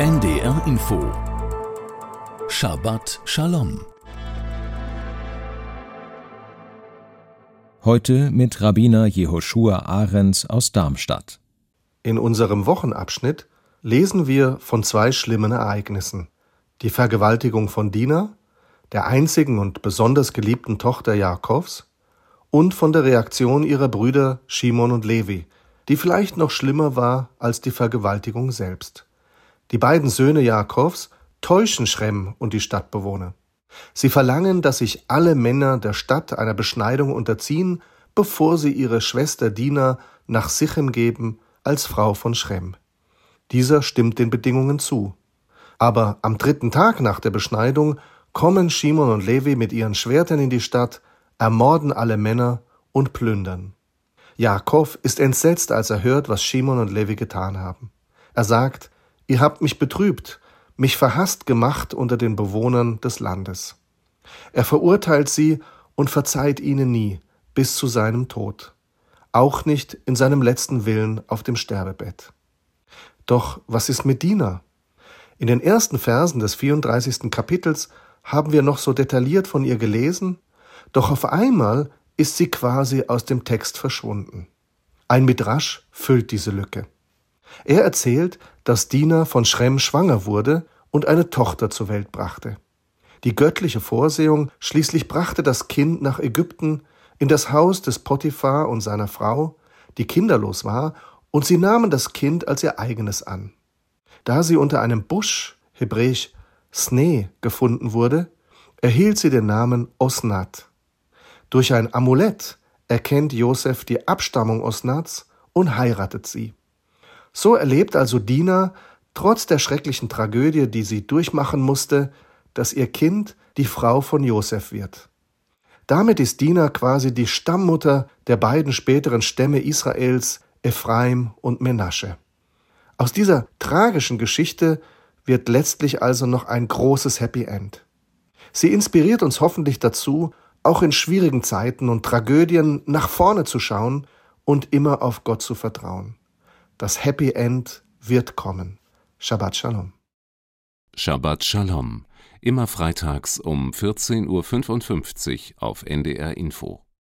NDR Info Shabbat Shalom Heute mit Rabbiner Jehoshua Ahrens aus Darmstadt. In unserem Wochenabschnitt lesen wir von zwei schlimmen Ereignissen. Die Vergewaltigung von Dina, der einzigen und besonders geliebten Tochter Jakobs, und von der Reaktion ihrer Brüder Shimon und Levi, die vielleicht noch schlimmer war als die Vergewaltigung selbst. Die beiden Söhne Jakobs täuschen Schrem und die Stadtbewohner. Sie verlangen, dass sich alle Männer der Stadt einer Beschneidung unterziehen, bevor sie ihre Schwester Dina nach Sichem geben als Frau von Schrem. Dieser stimmt den Bedingungen zu. Aber am dritten Tag nach der Beschneidung kommen Shimon und Levi mit ihren Schwertern in die Stadt, ermorden alle Männer und plündern. Jakob ist entsetzt, als er hört, was Shimon und Levi getan haben. Er sagt, ihr habt mich betrübt, mich verhasst gemacht unter den Bewohnern des Landes. Er verurteilt sie und verzeiht ihnen nie, bis zu seinem Tod, auch nicht in seinem letzten Willen auf dem Sterbebett. Doch was ist mit Dina? In den ersten Versen des 34. Kapitels haben wir noch so detailliert von ihr gelesen, doch auf einmal ist sie quasi aus dem Text verschwunden. Ein Midrasch füllt diese Lücke. Er erzählt, dass Dina von Schrem schwanger wurde und eine Tochter zur Welt brachte. Die göttliche Vorsehung schließlich brachte das Kind nach Ägypten in das Haus des Potiphar und seiner Frau, die kinderlos war, und sie nahmen das Kind als ihr eigenes an. Da sie unter einem Busch, hebräisch Snee, gefunden wurde, erhielt sie den Namen Osnat. Durch ein Amulett erkennt Josef die Abstammung Osnats und heiratet sie. So erlebt also Dina, trotz der schrecklichen Tragödie, die sie durchmachen musste, dass ihr Kind die Frau von Josef wird. Damit ist Dina quasi die Stammmutter der beiden späteren Stämme Israels, Ephraim und Menasche. Aus dieser tragischen Geschichte wird letztlich also noch ein großes Happy End. Sie inspiriert uns hoffentlich dazu, auch in schwierigen Zeiten und Tragödien nach vorne zu schauen und immer auf Gott zu vertrauen. Das Happy End wird kommen. Shabbat Shalom. Shabbat Shalom. Immer freitags um 14.55 Uhr auf NDR Info.